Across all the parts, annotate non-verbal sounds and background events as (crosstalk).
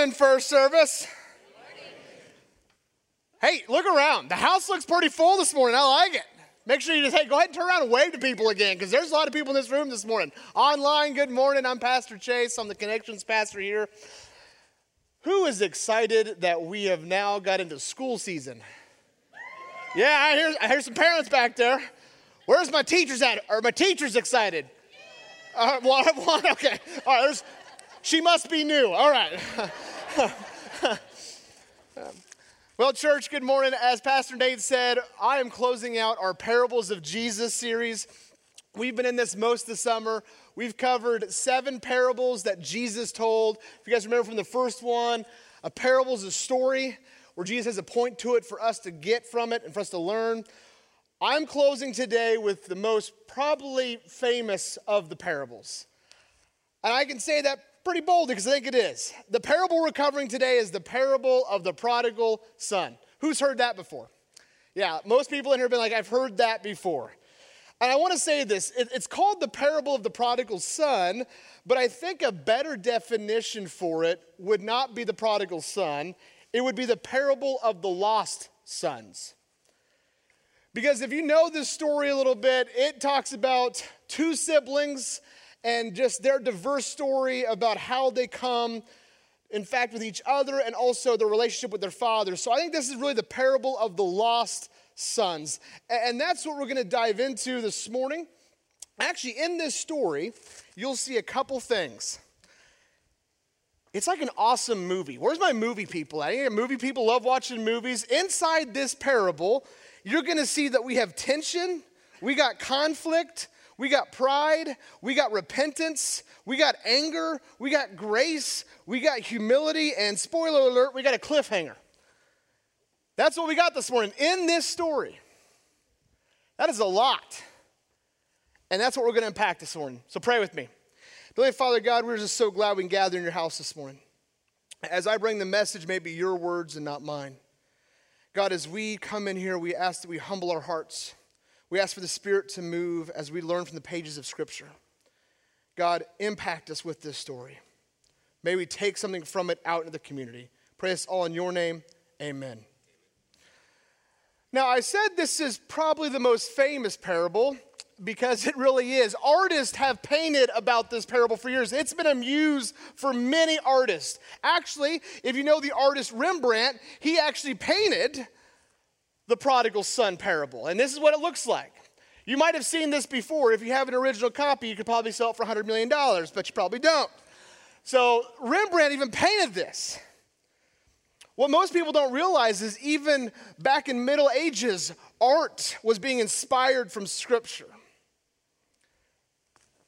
Morning, First Service. Hey, look around. The house looks pretty full this morning. I like it. Make sure you just, hey, go ahead and turn around and wave to people again because there's a lot of people in this room this morning. Online, good morning. I'm Pastor Chase. I'm the Connections Pastor here. Who is excited that we have now got into school season? Yeah, I hear, I hear some parents back there. Where's my teachers at? Are my teachers excited? Uh, (laughs) one, one, okay. All right, there's, she must be new. All right. (laughs) (laughs) well, church, good morning. As Pastor Nate said, I am closing out our Parables of Jesus series. We've been in this most of the summer. We've covered seven parables that Jesus told. If you guys remember from the first one, a parable is a story where Jesus has a point to it for us to get from it and for us to learn. I'm closing today with the most probably famous of the parables. And I can say that pretty bold because I think it is. The parable we're covering today is the parable of the prodigal son. Who's heard that before? Yeah, most people in here have been like, I've heard that before. And I want to say this it's called the parable of the prodigal son, but I think a better definition for it would not be the prodigal son, it would be the parable of the lost sons. Because if you know this story a little bit, it talks about two siblings and just their diverse story about how they come in fact with each other and also their relationship with their father. So I think this is really the parable of the lost sons. And that's what we're going to dive into this morning. Actually, in this story, you'll see a couple things. It's like an awesome movie. Where's my movie people at? Movie people love watching movies. Inside this parable, you're going to see that we have tension, we got conflict, we got pride, we got repentance, we got anger, we got grace, we got humility, and spoiler alert, we got a cliffhanger. That's what we got this morning in this story. That is a lot. And that's what we're going to unpack this morning. So pray with me. Dear Father God, we're just so glad we can gather in your house this morning. As I bring the message, maybe your words and not mine. God, as we come in here, we ask that we humble our hearts. We ask for the Spirit to move as we learn from the pages of Scripture. God, impact us with this story. May we take something from it out into the community. Pray this all in your name. Amen. Now, I said this is probably the most famous parable because it really is. Artists have painted about this parable for years. It's been a muse for many artists. Actually, if you know the artist Rembrandt, he actually painted the prodigal son parable. And this is what it looks like. You might have seen this before. If you have an original copy, you could probably sell it for $100 million, but you probably don't. So Rembrandt even painted this. What most people don't realize is even back in Middle Ages, art was being inspired from Scripture.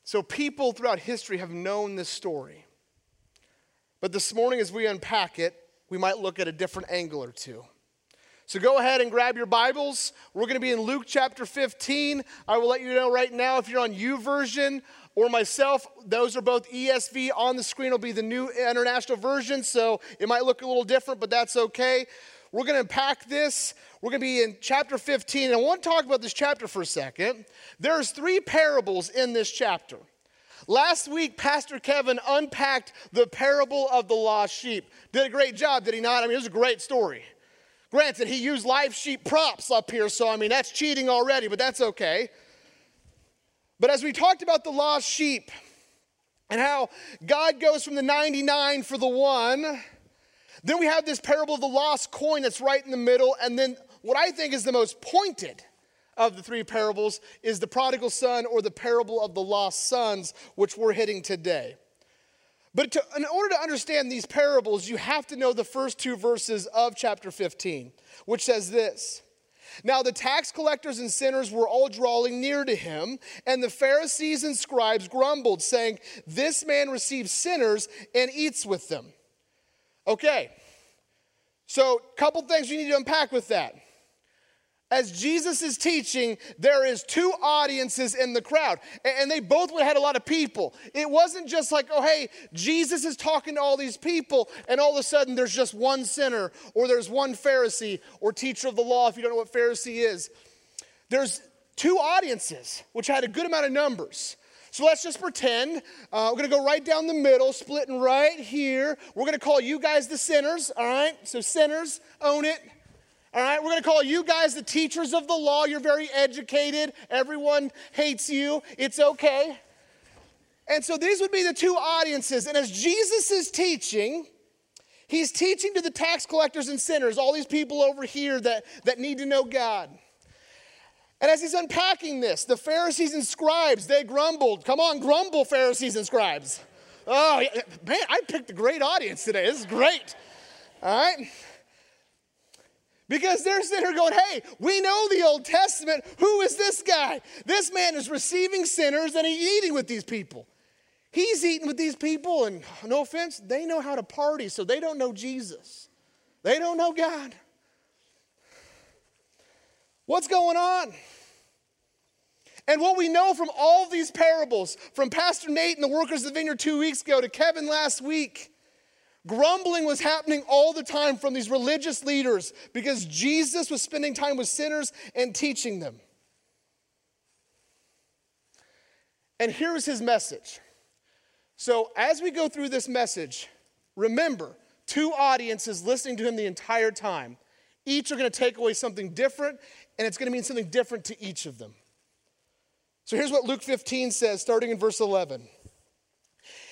So people throughout history have known this story. But this morning, as we unpack it, we might look at a different angle or two. So go ahead and grab your Bibles. We're going to be in Luke chapter 15. I will let you know right now if you're on U YouVersion or myself, those are both ESV. On the screen will be the new international version, so it might look a little different, but that's okay. We're going to unpack this. We're going to be in chapter 15. And I want to talk about this chapter for a second. There's three parables in this chapter. Last week, Pastor Kevin unpacked the parable of the lost sheep. Did a great job, did he not? I mean, it was a great story. Granted, he used live sheep props up here, so I mean, that's cheating already, but that's okay. But as we talked about the lost sheep and how God goes from the 99 for the one, then we have this parable of the lost coin that's right in the middle. And then what I think is the most pointed of the three parables is the prodigal son or the parable of the lost sons, which we're hitting today. But to, in order to understand these parables, you have to know the first two verses of chapter 15, which says this. Now, the tax collectors and sinners were all drawing near to him, and the Pharisees and scribes grumbled, saying, This man receives sinners and eats with them. Okay, so couple things you need to unpack with that as Jesus is teaching, there is two audiences in the crowd, and they both would have had a lot of people. It wasn't just like, oh, hey, Jesus is talking to all these people, and all of a sudden there's just one sinner, or there's one Pharisee, or teacher of the law, if you don't know what Pharisee is. There's two audiences, which had a good amount of numbers. So let's just pretend uh, we're going to go right down the middle, splitting right here. We're going to call you guys the sinners, all right? So, sinners, own it. All right, we're going to call you guys the teachers of the law. You're very educated. Everyone hates you. It's okay. And so these would be the two audiences. And as Jesus is teaching, he's teaching to the tax collectors and sinners, all these people over here that, that need to know God. And as he's unpacking this, the Pharisees and scribes, they grumbled. Come on, grumble, Pharisees and scribes. Oh, man, I picked a great audience today. This is great. All right? Because they're sitting here going, hey, we know the Old Testament. Who is this guy? This man is receiving sinners and he's eating with these people. He's eating with these people, and no offense, they know how to party, so they don't know Jesus. They don't know God. What's going on? And what we know from all these parables, from Pastor Nate and the workers of the vineyard two weeks ago to Kevin last week, grumbling was happening all the time from these religious leaders because Jesus was spending time with sinners and teaching them. And here is his message so, as we go through this message, remember two audiences listening to him the entire time. Each are going to take away something different, and it's going to mean something different to each of them. So, here's what Luke 15 says, starting in verse 11.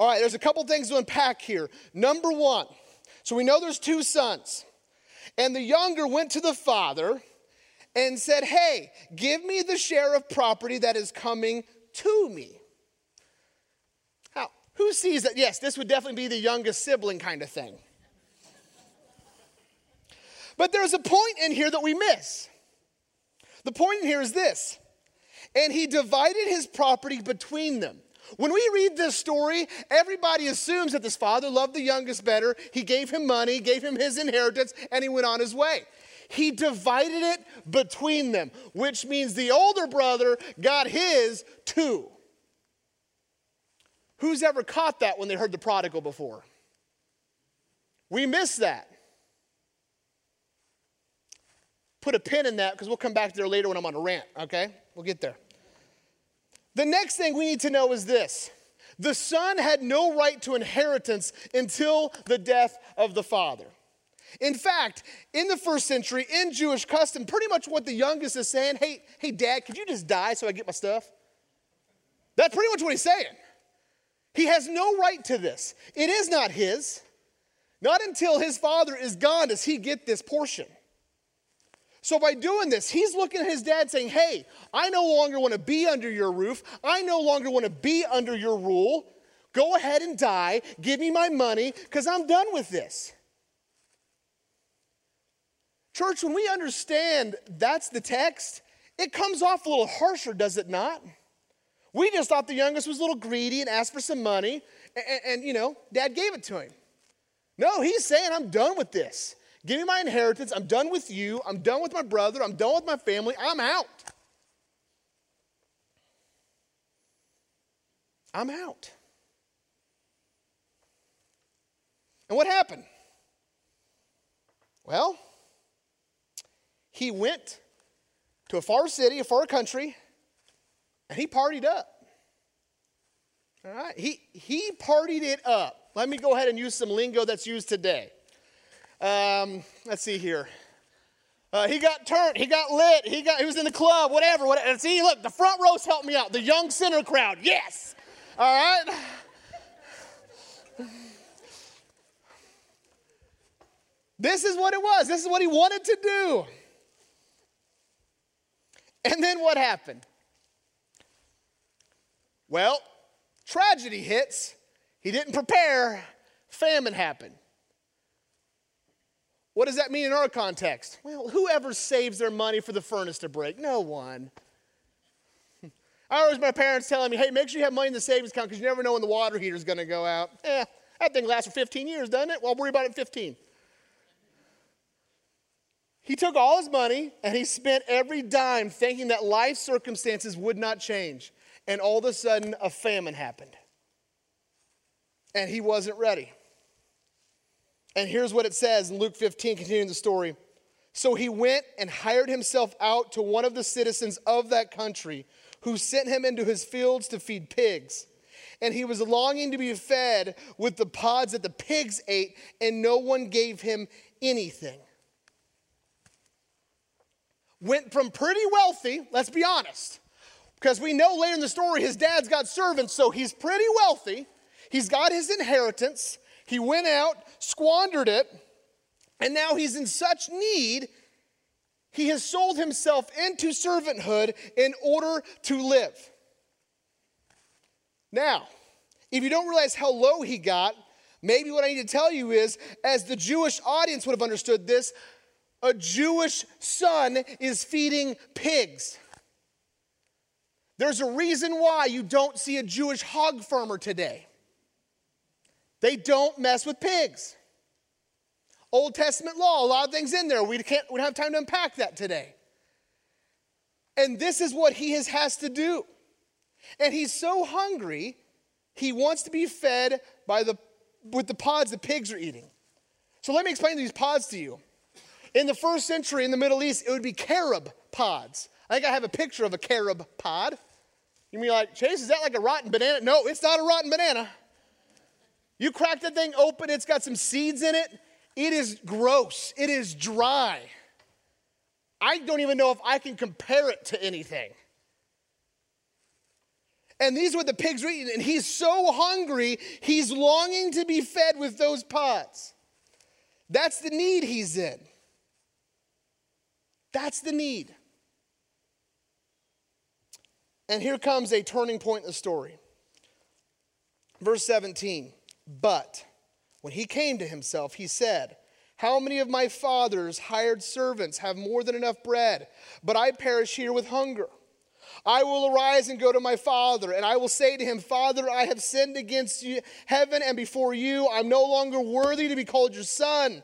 All right, there's a couple things to unpack here. Number one, so we know there's two sons. And the younger went to the father and said, Hey, give me the share of property that is coming to me. How? Who sees that? Yes, this would definitely be the youngest sibling kind of thing. But there's a point in here that we miss. The point in here is this and he divided his property between them. When we read this story, everybody assumes that this father loved the youngest better. He gave him money, gave him his inheritance, and he went on his way. He divided it between them, which means the older brother got his too. Who's ever caught that when they heard the prodigal before? We miss that. Put a pin in that because we'll come back there later when I'm on a rant, okay? We'll get there. The next thing we need to know is this the son had no right to inheritance until the death of the father. In fact, in the first century, in Jewish custom, pretty much what the youngest is saying, hey, hey, dad, could you just die so I get my stuff? That's pretty much what he's saying. He has no right to this. It is not his. Not until his father is gone does he get this portion. So, by doing this, he's looking at his dad saying, Hey, I no longer want to be under your roof. I no longer want to be under your rule. Go ahead and die. Give me my money because I'm done with this. Church, when we understand that's the text, it comes off a little harsher, does it not? We just thought the youngest was a little greedy and asked for some money, and, and, you know, dad gave it to him. No, he's saying, I'm done with this. Give me my inheritance. I'm done with you. I'm done with my brother. I'm done with my family. I'm out. I'm out. And what happened? Well, he went to a far city, a far country, and he partied up. All right? He, he partied it up. Let me go ahead and use some lingo that's used today. Um, let's see here. Uh, he got turned. He got lit. He got. He was in the club. Whatever. Whatever. See, look, the front rows helped me out. The young sinner crowd. Yes. All right. This is what it was. This is what he wanted to do. And then what happened? Well, tragedy hits. He didn't prepare, famine happened. What does that mean in our context? Well, whoever saves their money for the furnace to break? No one. (laughs) I always my parents telling me, hey, make sure you have money in the savings account because you never know when the water heater is going to go out. Eh, that thing lasts for 15 years, doesn't it? Well, worry about it in 15. He took all his money and he spent every dime thinking that life circumstances would not change. And all of a sudden, a famine happened. And he wasn't ready. And here's what it says in Luke 15, continuing the story. So he went and hired himself out to one of the citizens of that country who sent him into his fields to feed pigs. And he was longing to be fed with the pods that the pigs ate, and no one gave him anything. Went from pretty wealthy, let's be honest, because we know later in the story his dad's got servants, so he's pretty wealthy. He's got his inheritance. He went out, squandered it, and now he's in such need, he has sold himself into servanthood in order to live. Now, if you don't realize how low he got, maybe what I need to tell you is, as the Jewish audience would have understood this, a Jewish son is feeding pigs. There's a reason why you don't see a Jewish hog farmer today. They don't mess with pigs. Old Testament law, a lot of things in there. We, can't, we don't have time to unpack that today. And this is what he has, has to do. And he's so hungry, he wants to be fed by the, with the pods the pigs are eating. So let me explain these pods to you. In the first century in the Middle East, it would be carob pods. I think I have a picture of a carob pod. You mean like, Chase, is that like a rotten banana? No, it's not a rotten banana. You crack that thing open, it's got some seeds in it. It is gross, it is dry. I don't even know if I can compare it to anything. And these were the pigs were eating, and he's so hungry, he's longing to be fed with those pods. That's the need he's in. That's the need. And here comes a turning point in the story. Verse 17. But when he came to himself, he said, How many of my father's hired servants have more than enough bread, but I perish here with hunger? I will arise and go to my father, and I will say to him, Father, I have sinned against you, heaven and before you. I'm no longer worthy to be called your son.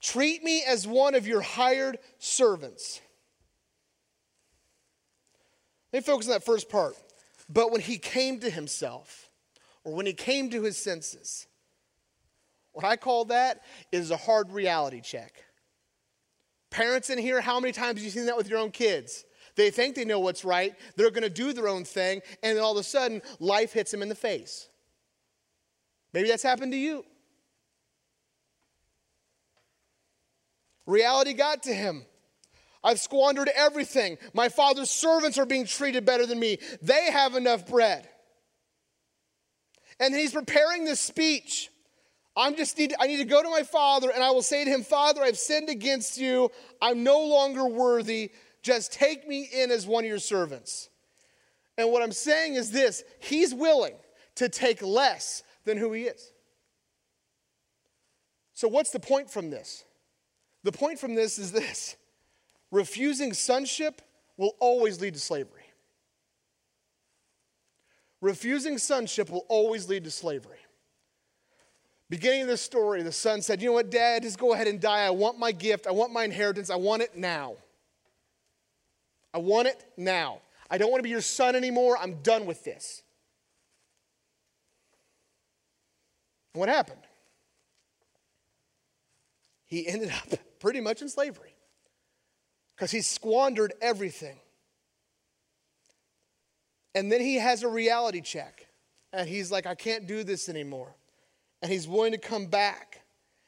Treat me as one of your hired servants. Let me focus on that first part. But when he came to himself, or when he came to his senses. What I call that is a hard reality check. Parents in here, how many times have you seen that with your own kids? They think they know what's right, they're to do their own thing, and then all of a sudden, life hits them in the face. Maybe that's happened to you. Reality got to him. I've squandered everything. My father's servants are being treated better than me. They have enough bread. And he's preparing this speech. I'm just need, I need to go to my father and I will say to him, Father, I've sinned against you. I'm no longer worthy. Just take me in as one of your servants. And what I'm saying is this He's willing to take less than who he is. So, what's the point from this? The point from this is this refusing sonship will always lead to slavery. Refusing sonship will always lead to slavery. Beginning of the story, the son said, You know what, dad, just go ahead and die. I want my gift. I want my inheritance. I want it now. I want it now. I don't want to be your son anymore. I'm done with this. And what happened? He ended up (laughs) pretty much in slavery because he squandered everything. And then he has a reality check. And he's like, I can't do this anymore. And he's willing to come back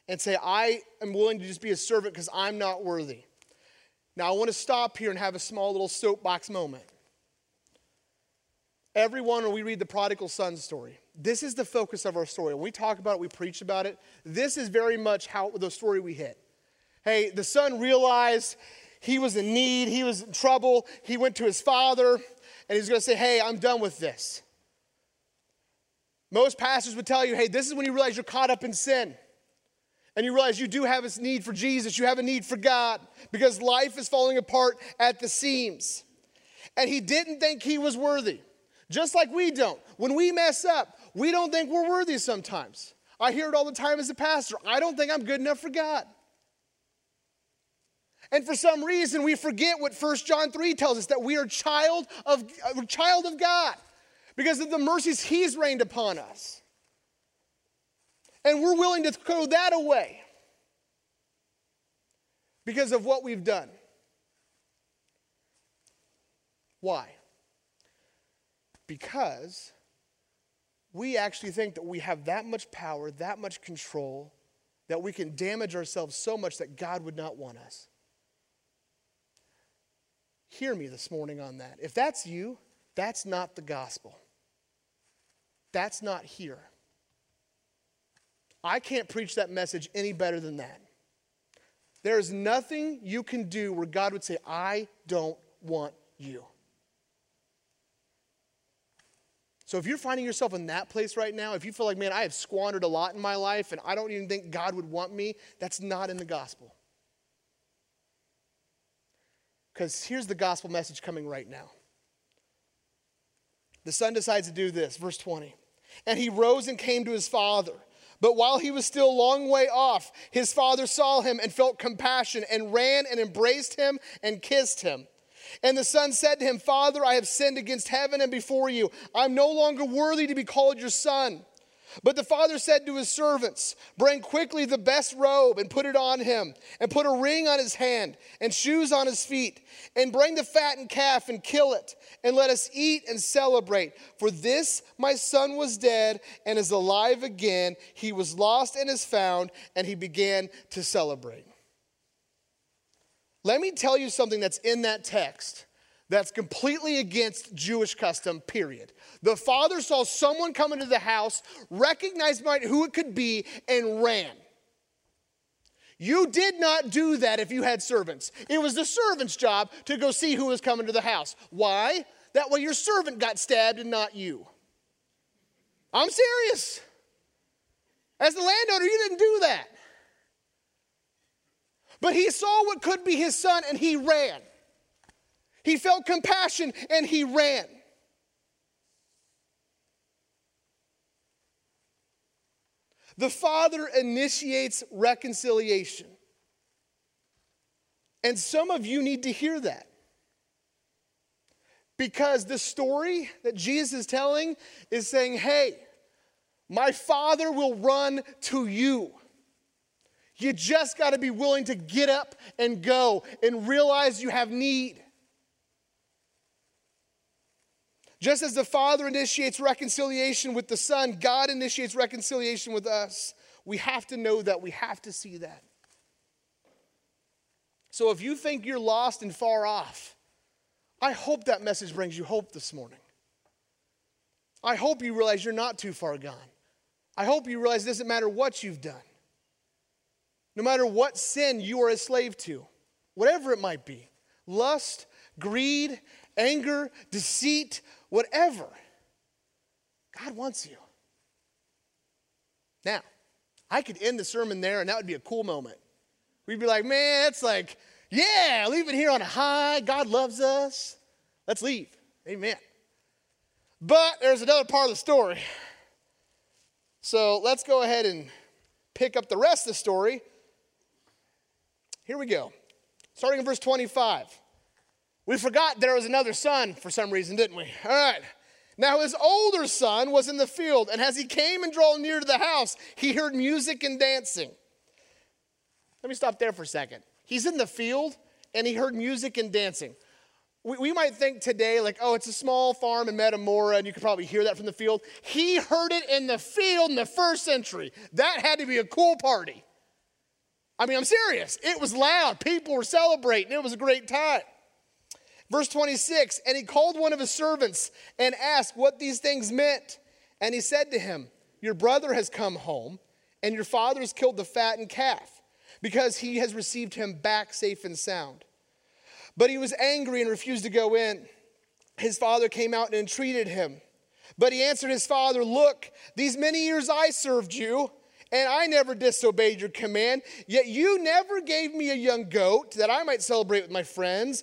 and say, I am willing to just be a servant because I'm not worthy. Now, I want to stop here and have a small little soapbox moment. Everyone, when we read the prodigal son story, this is the focus of our story. When we talk about it, we preach about it. This is very much how the story we hit. Hey, the son realized he was in need, he was in trouble. He went to his father, and he's going to say, Hey, I'm done with this. Most pastors would tell you, Hey, this is when you realize you're caught up in sin. And you realize you do have a need for Jesus, you have a need for God, because life is falling apart at the seams. And he didn't think he was worthy. Just like we don't. When we mess up, we don't think we're worthy sometimes. I hear it all the time as a pastor. I don't think I'm good enough for God. And for some reason, we forget what 1 John 3 tells us that we are child of, a child of God because of the mercies He's rained upon us. And we're willing to throw that away because of what we've done. Why? Because we actually think that we have that much power, that much control, that we can damage ourselves so much that God would not want us. Hear me this morning on that. If that's you, that's not the gospel. That's not here. I can't preach that message any better than that. There is nothing you can do where God would say, I don't want you. So if you're finding yourself in that place right now, if you feel like, man, I have squandered a lot in my life and I don't even think God would want me, that's not in the gospel. Because here's the gospel message coming right now. The son decides to do this, verse 20. And he rose and came to his father. But while he was still a long way off, his father saw him and felt compassion and ran and embraced him and kissed him. And the son said to him, Father, I have sinned against heaven and before you. I'm no longer worthy to be called your son. But the father said to his servants, Bring quickly the best robe and put it on him, and put a ring on his hand and shoes on his feet, and bring the fattened calf and kill it, and let us eat and celebrate. For this my son was dead and is alive again. He was lost and is found, and he began to celebrate. Let me tell you something that's in that text that's completely against Jewish custom, period. The father saw someone come into the house, recognized who it could be, and ran. You did not do that if you had servants. It was the servant's job to go see who was coming to the house. Why? That way your servant got stabbed and not you. I'm serious. As the landowner, you didn't do that. But he saw what could be his son and he ran. He felt compassion and he ran. The Father initiates reconciliation. And some of you need to hear that. Because the story that Jesus is telling is saying, hey, my Father will run to you. You just got to be willing to get up and go and realize you have need. Just as the Father initiates reconciliation with the Son, God initiates reconciliation with us. We have to know that. We have to see that. So if you think you're lost and far off, I hope that message brings you hope this morning. I hope you realize you're not too far gone. I hope you realize it doesn't matter what you've done. No matter what sin you are a slave to, whatever it might be lust, greed, anger, deceit, whatever God wants you. Now, I could end the sermon there and that would be a cool moment. We'd be like, man, it's like, yeah, leave it here on a high. God loves us. Let's leave. Amen. But there's another part of the story. So let's go ahead and pick up the rest of the story here we go. Starting in verse 25. We forgot there was another son for some reason, didn't we? All right. Now his older son was in the field, and as he came and drew near to the house, he heard music and dancing. Let me stop there for a second. He's in the field, and he heard music and dancing. We, we might think today, like, oh, it's a small farm in Metamora, and you could probably hear that from the field. He heard it in the field in the first century. That had to be a cool party. I mean, I'm serious. It was loud. People were celebrating. It was a great time. Verse 26 And he called one of his servants and asked what these things meant. And he said to him, Your brother has come home, and your father has killed the fattened calf, because he has received him back safe and sound. But he was angry and refused to go in. His father came out and entreated him. But he answered his father, Look, these many years I served you and I never disobeyed your command. Yet you never gave me a young goat that I might celebrate with my friends.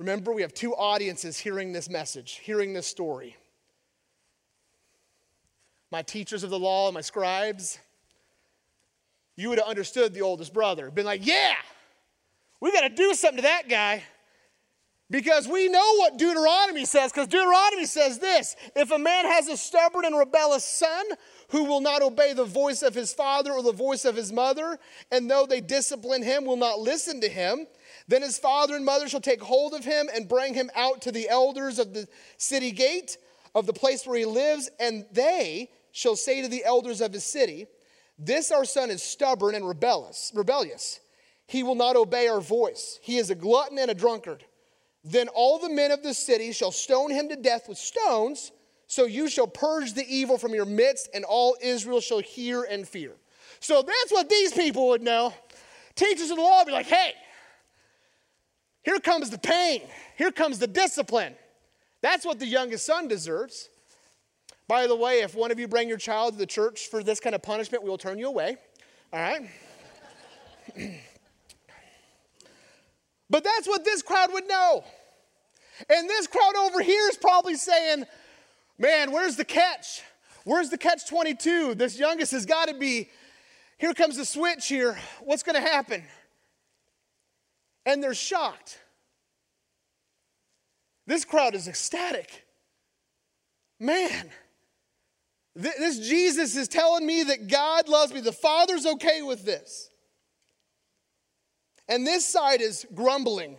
Remember, we have two audiences hearing this message, hearing this story. My teachers of the law and my scribes, you would have understood the oldest brother, been like, yeah, we got to do something to that guy. Because we know what Deuteronomy says, because Deuteronomy says this if a man has a stubborn and rebellious son who will not obey the voice of his father or the voice of his mother, and though they discipline him, will not listen to him, then his father and mother shall take hold of him and bring him out to the elders of the city gate of the place where he lives, and they shall say to the elders of his city, This our son is stubborn and rebellious, rebellious. He will not obey our voice. He is a glutton and a drunkard. Then all the men of the city shall stone him to death with stones, so you shall purge the evil from your midst, and all Israel shall hear and fear. So that's what these people would know. Teachers of the law would be like, hey, here comes the pain, here comes the discipline. That's what the youngest son deserves. By the way, if one of you bring your child to the church for this kind of punishment, we will turn you away. All right? (clears throat) But that's what this crowd would know. And this crowd over here is probably saying, man, where's the catch? Where's the catch 22? This youngest has got to be, here comes the switch here. What's going to happen? And they're shocked. This crowd is ecstatic. Man, this Jesus is telling me that God loves me. The Father's okay with this. And this side is grumbling.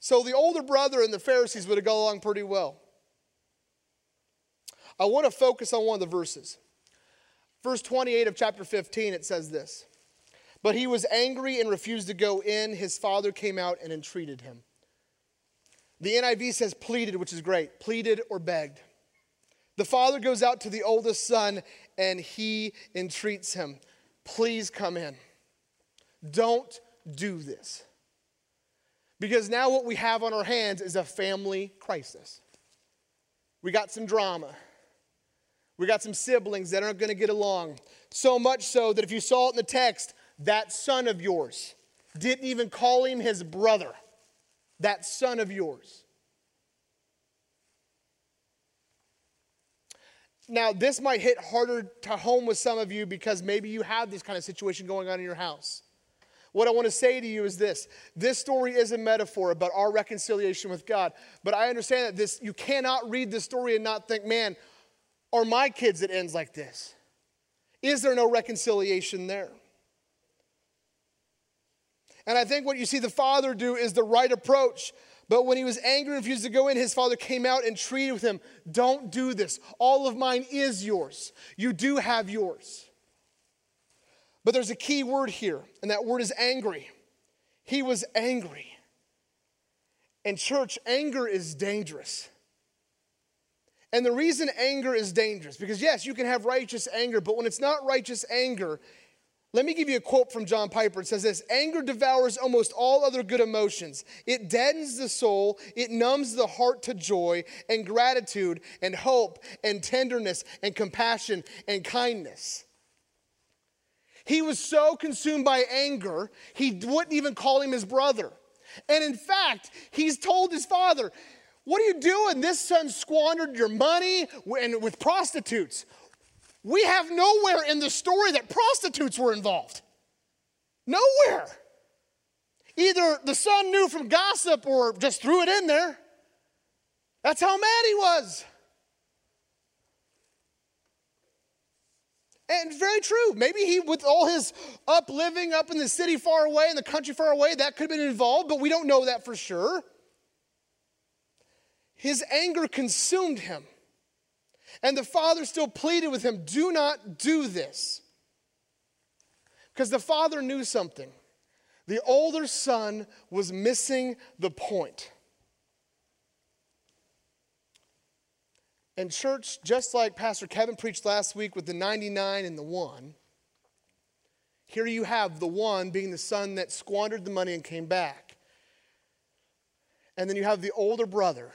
So the older brother and the Pharisees would have gone along pretty well. I want to focus on one of the verses. Verse 28 of chapter 15, it says this But he was angry and refused to go in. His father came out and entreated him. The NIV says pleaded, which is great pleaded or begged. The father goes out to the oldest son and he entreats him Please come in. Don't do this. Because now what we have on our hands is a family crisis. We got some drama. We got some siblings that aren't going to get along. So much so that if you saw it in the text, that son of yours didn't even call him his brother. That son of yours. Now, this might hit harder to home with some of you because maybe you have this kind of situation going on in your house. What I want to say to you is this this story is a metaphor about our reconciliation with God. But I understand that this you cannot read this story and not think, man, are my kids it ends like this? Is there no reconciliation there? And I think what you see the father do is the right approach. But when he was angry and refused to go in, his father came out and treated with him. Don't do this. All of mine is yours. You do have yours. But there's a key word here, and that word is angry. He was angry. And, church, anger is dangerous. And the reason anger is dangerous, because yes, you can have righteous anger, but when it's not righteous anger, let me give you a quote from John Piper. It says this Anger devours almost all other good emotions. It deadens the soul, it numbs the heart to joy and gratitude and hope and tenderness and compassion and kindness. He was so consumed by anger, he wouldn't even call him his brother. And in fact, he's told his father, What are you doing? This son squandered your money and with prostitutes. We have nowhere in the story that prostitutes were involved. Nowhere. Either the son knew from gossip or just threw it in there. That's how mad he was. And very true. Maybe he, with all his up living up in the city far away, in the country far away, that could have been involved, but we don't know that for sure his anger consumed him. And the father still pleaded with him, Do not do this. Because the father knew something. The older son was missing the point. And, church, just like Pastor Kevin preached last week with the 99 and the one, here you have the one being the son that squandered the money and came back. And then you have the older brother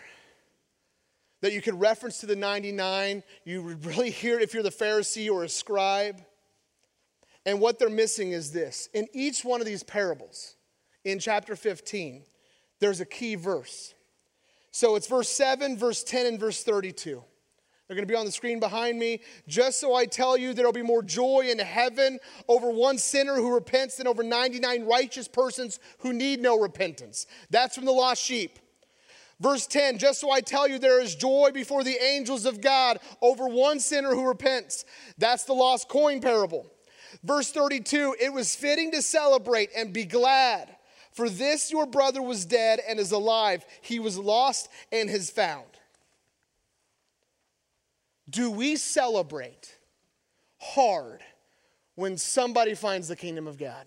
that you could reference to the 99. You would really hear it if you're the Pharisee or a scribe. And what they're missing is this in each one of these parables, in chapter 15, there's a key verse. So it's verse 7, verse 10, and verse 32. They're going to be on the screen behind me. Just so I tell you, there'll be more joy in heaven over one sinner who repents than over 99 righteous persons who need no repentance. That's from the lost sheep. Verse 10, just so I tell you, there is joy before the angels of God over one sinner who repents. That's the lost coin parable. Verse 32, it was fitting to celebrate and be glad, for this your brother was dead and is alive. He was lost and is found do we celebrate hard when somebody finds the kingdom of God?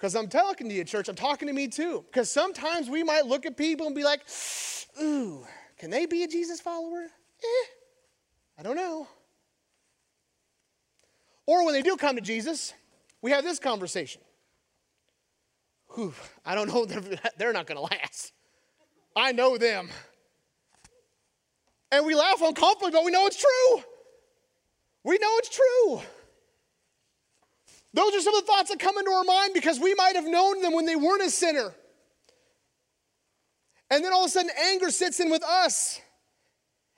Because I'm talking to you, church, I'm talking to me too. Because sometimes we might look at people and be like, ooh, can they be a Jesus follower? Eh, I don't know. Or when they do come to Jesus, we have this conversation. Whew, I don't know, (laughs) they're, they're not going to last. I know them. And we laugh uncomfortably, but we know it's true. We know it's true. Those are some of the thoughts that come into our mind because we might have known them when they weren't a sinner. And then all of a sudden, anger sits in with us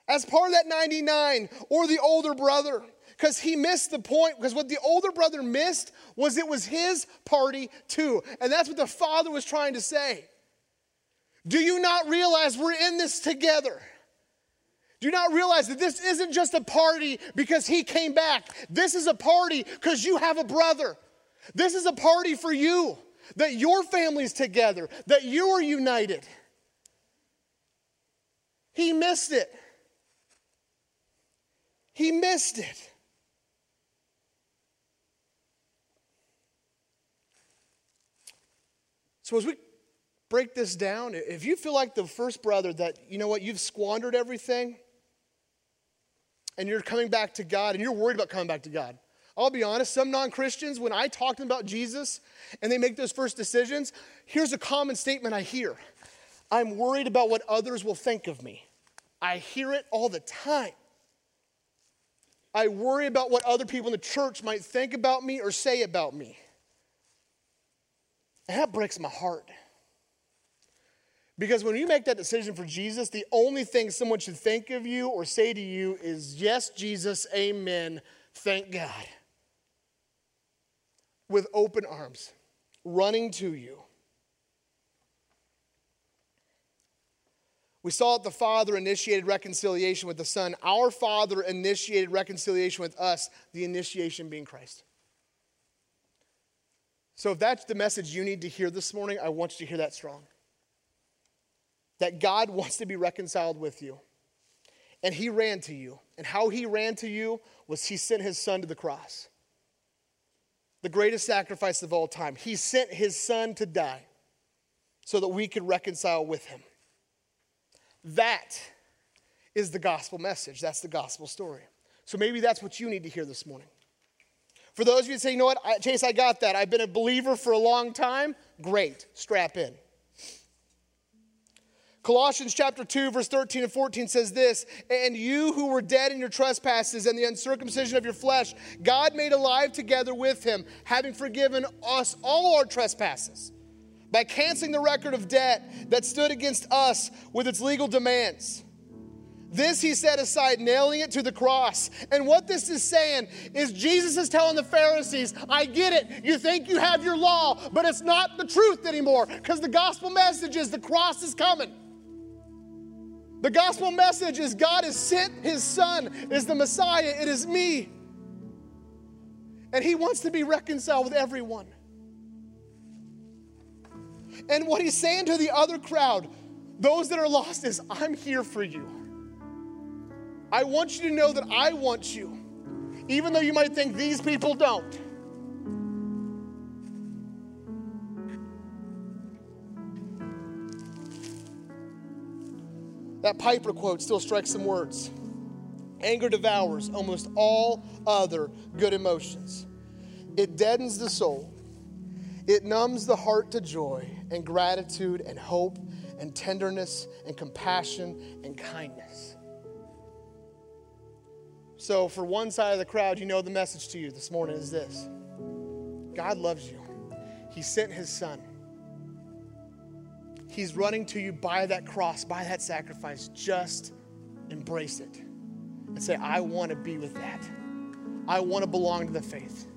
as part of that 99 or the older brother because he missed the point. Because what the older brother missed was it was his party too. And that's what the father was trying to say. Do you not realize we're in this together? Do not realize that this isn't just a party because he came back? This is a party because you have a brother. This is a party for you, that your family's together, that you are united. He missed it. He missed it. So, as we break this down, if you feel like the first brother that, you know what, you've squandered everything, and you're coming back to God and you're worried about coming back to God. I'll be honest, some non Christians, when I talk to them about Jesus and they make those first decisions, here's a common statement I hear I'm worried about what others will think of me. I hear it all the time. I worry about what other people in the church might think about me or say about me. And that breaks my heart. Because when you make that decision for Jesus, the only thing someone should think of you or say to you is, Yes, Jesus, amen, thank God. With open arms, running to you. We saw that the Father initiated reconciliation with the Son. Our Father initiated reconciliation with us, the initiation being Christ. So, if that's the message you need to hear this morning, I want you to hear that strong that God wants to be reconciled with you. And he ran to you. And how he ran to you was he sent his son to the cross. The greatest sacrifice of all time. He sent his son to die so that we could reconcile with him. That is the gospel message. That's the gospel story. So maybe that's what you need to hear this morning. For those of you that say, you know what, Chase, I got that. I've been a believer for a long time. Great, strap in. Colossians chapter 2, verse 13 and 14 says this And you who were dead in your trespasses and the uncircumcision of your flesh, God made alive together with him, having forgiven us all our trespasses by canceling the record of debt that stood against us with its legal demands. This he set aside, nailing it to the cross. And what this is saying is Jesus is telling the Pharisees, I get it. You think you have your law, but it's not the truth anymore because the gospel message is the cross is coming. The gospel message is God has sent his son, is the Messiah, it is me. And he wants to be reconciled with everyone. And what he's saying to the other crowd, those that are lost, is I'm here for you. I want you to know that I want you, even though you might think these people don't. That Piper quote still strikes some words. Anger devours almost all other good emotions. It deadens the soul. It numbs the heart to joy and gratitude and hope and tenderness and compassion and kindness. So, for one side of the crowd, you know the message to you this morning is this God loves you, He sent His Son. He's running to you by that cross, by that sacrifice. Just embrace it and say, I want to be with that. I want to belong to the faith.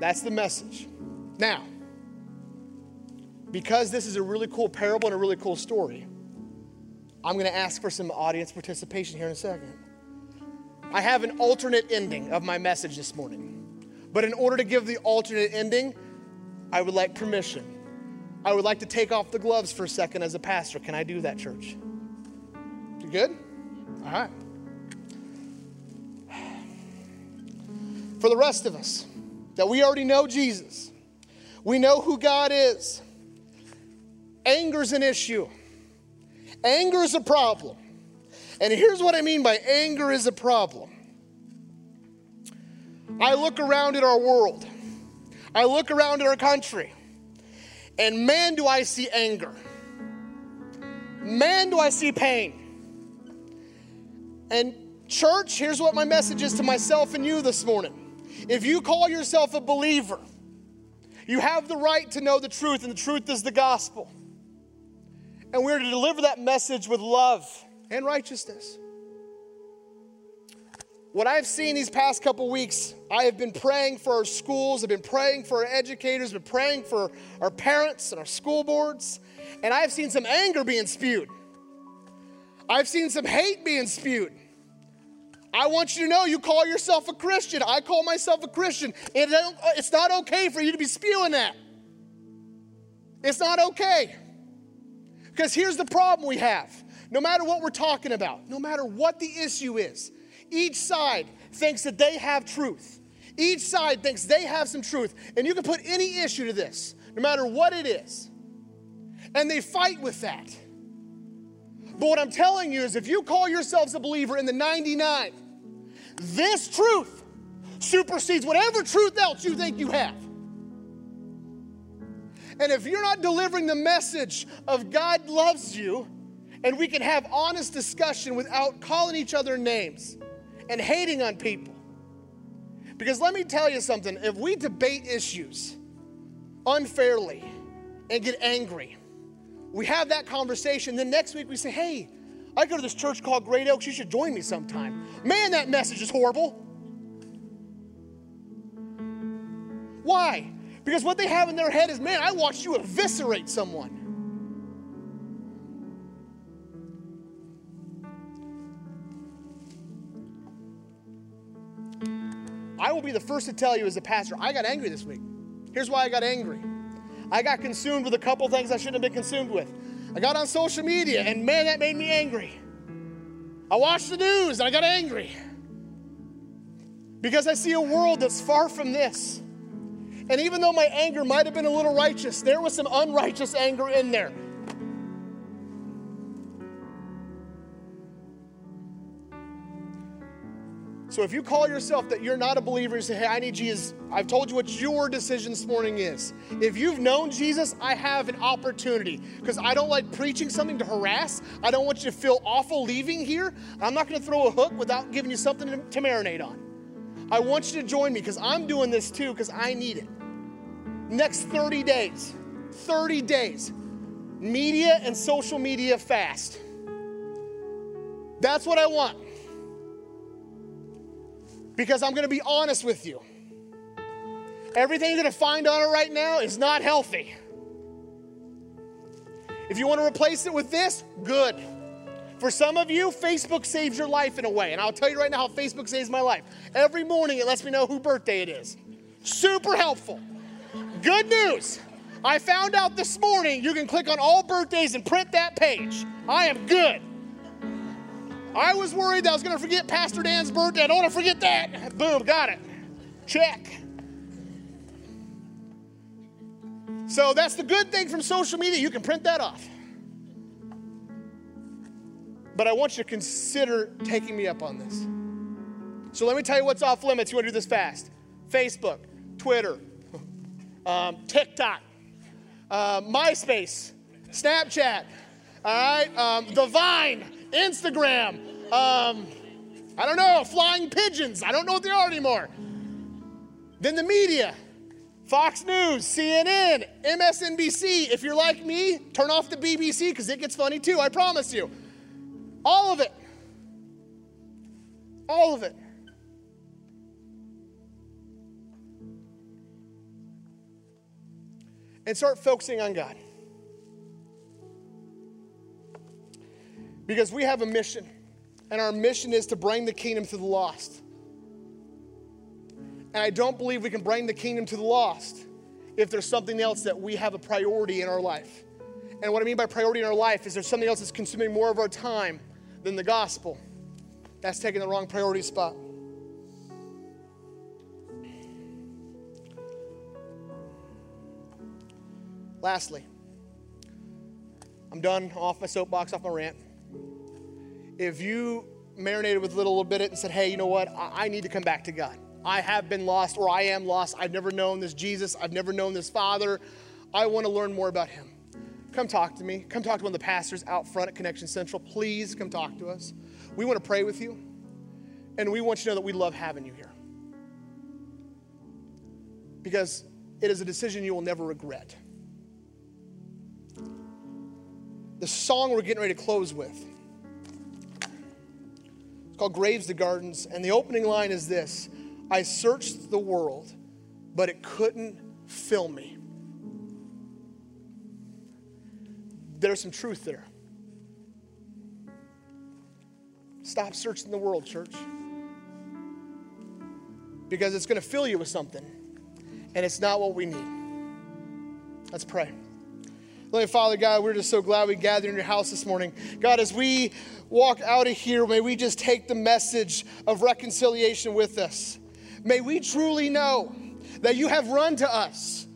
That's the message. Now, because this is a really cool parable and a really cool story, I'm going to ask for some audience participation here in a second. I have an alternate ending of my message this morning. But in order to give the alternate ending, I would like permission. I would like to take off the gloves for a second as a pastor. Can I do that, church? You good? All right. For the rest of us, that we already know Jesus, we know who God is. Anger's an issue. Anger is a problem. And here's what I mean by anger is a problem. I look around at our world, I look around at our country, and man, do I see anger. Man, do I see pain. And, church, here's what my message is to myself and you this morning. If you call yourself a believer, you have the right to know the truth, and the truth is the gospel. And we're to deliver that message with love and righteousness. What I've seen these past couple weeks, I have been praying for our schools, I've been praying for our educators, been praying for our parents and our school boards, and I've seen some anger being spewed. I've seen some hate being spewed. I want you to know you call yourself a Christian. I call myself a Christian. And it's not okay for you to be spewing that. It's not okay. Because here's the problem we have no matter what we're talking about, no matter what the issue is, each side thinks that they have truth. Each side thinks they have some truth. And you can put any issue to this, no matter what it is. And they fight with that. But what I'm telling you is if you call yourselves a believer in the 99, this truth supersedes whatever truth else you think you have. And if you're not delivering the message of God loves you, and we can have honest discussion without calling each other names and hating on people. Because let me tell you something if we debate issues unfairly and get angry, we have that conversation, then next week we say, hey, I go to this church called Great Oaks. You should join me sometime. Man, that message is horrible. Why? Because what they have in their head is, man, I watched you eviscerate someone. I will be the first to tell you as a pastor, I got angry this week. Here's why I got angry. I got consumed with a couple things I shouldn't have been consumed with. I got on social media, and man, that made me angry. I watched the news, and I got angry. Because I see a world that's far from this. And even though my anger might have been a little righteous, there was some unrighteous anger in there. So if you call yourself that you're not a believer, you say, hey, I need Jesus, I've told you what your decision this morning is. If you've known Jesus, I have an opportunity because I don't like preaching something to harass. I don't want you to feel awful leaving here. I'm not going to throw a hook without giving you something to, to marinate on. I want you to join me because I'm doing this too because I need it. Next 30 days, 30 days, media and social media fast. That's what I want. Because I'm going to be honest with you. Everything you're going to find on it right now is not healthy. If you want to replace it with this, good. For some of you, Facebook saves your life in a way. And I'll tell you right now how Facebook saves my life. Every morning, it lets me know who birthday it is. Super helpful. Good news. I found out this morning you can click on all birthdays and print that page. I am good. I was worried that I was going to forget Pastor Dan's birthday. I don't want to forget that. Boom, got it. Check. So that's the good thing from social media. You can print that off. but I want you to consider taking me up on this. So let me tell you what's off limits. You want to do this fast Facebook, Twitter, um, TikTok, uh, MySpace, Snapchat, all right, um, The Vine, Instagram, um, I don't know, flying pigeons. I don't know what they are anymore. Then the media, Fox News, CNN, MSNBC. If you're like me, turn off the BBC because it gets funny too, I promise you. All of it. All of it. And start focusing on God. Because we have a mission, and our mission is to bring the kingdom to the lost. And I don't believe we can bring the kingdom to the lost if there's something else that we have a priority in our life. And what I mean by priority in our life is there's something else that's consuming more of our time than the gospel. That's taking the wrong priority spot. Lastly, I'm done off my soapbox, off my rant. If you marinated with a little, bit it and said, hey, you know what? I need to come back to God. I have been lost or I am lost. I've never known this Jesus. I've never known this Father. I want to learn more about Him. Come talk to me. Come talk to one of the pastors out front at Connection Central. Please come talk to us. We want to pray with you, and we want you to know that we love having you here. Because it is a decision you will never regret. The song we're getting ready to close with. It's called Graves to Gardens, and the opening line is this I searched the world, but it couldn't fill me. There's some truth there. Stop searching the world, church. Because it's going to fill you with something, and it's not what we need. Let's pray. Loving Father God, we're just so glad we gathered in your house this morning. God, as we walk out of here, may we just take the message of reconciliation with us. May we truly know that you have run to us.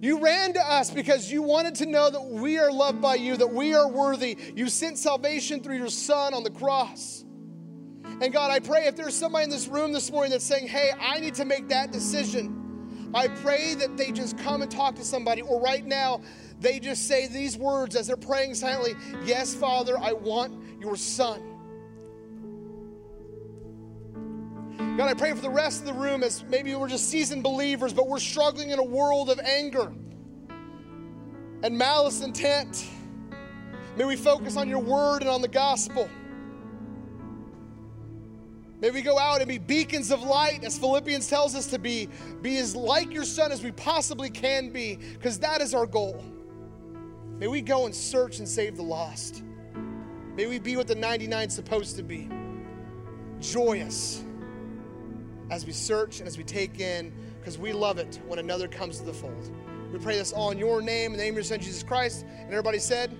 You ran to us because you wanted to know that we are loved by you, that we are worthy. You sent salvation through your Son on the cross. And God, I pray if there's somebody in this room this morning that's saying, hey, I need to make that decision, I pray that they just come and talk to somebody, or right now, they just say these words as they're praying silently Yes, Father, I want your Son. God, I pray for the rest of the room as maybe we're just seasoned believers, but we're struggling in a world of anger and malice intent. May we focus on your word and on the gospel. May we go out and be beacons of light, as Philippians tells us to be, be as like your son as we possibly can be, because that is our goal. May we go and search and save the lost. May we be what the 99 is supposed to be joyous as we search and as we take in, because we love it when another comes to the fold. We pray this all in your name, in the name of your Son, Jesus Christ. And everybody said,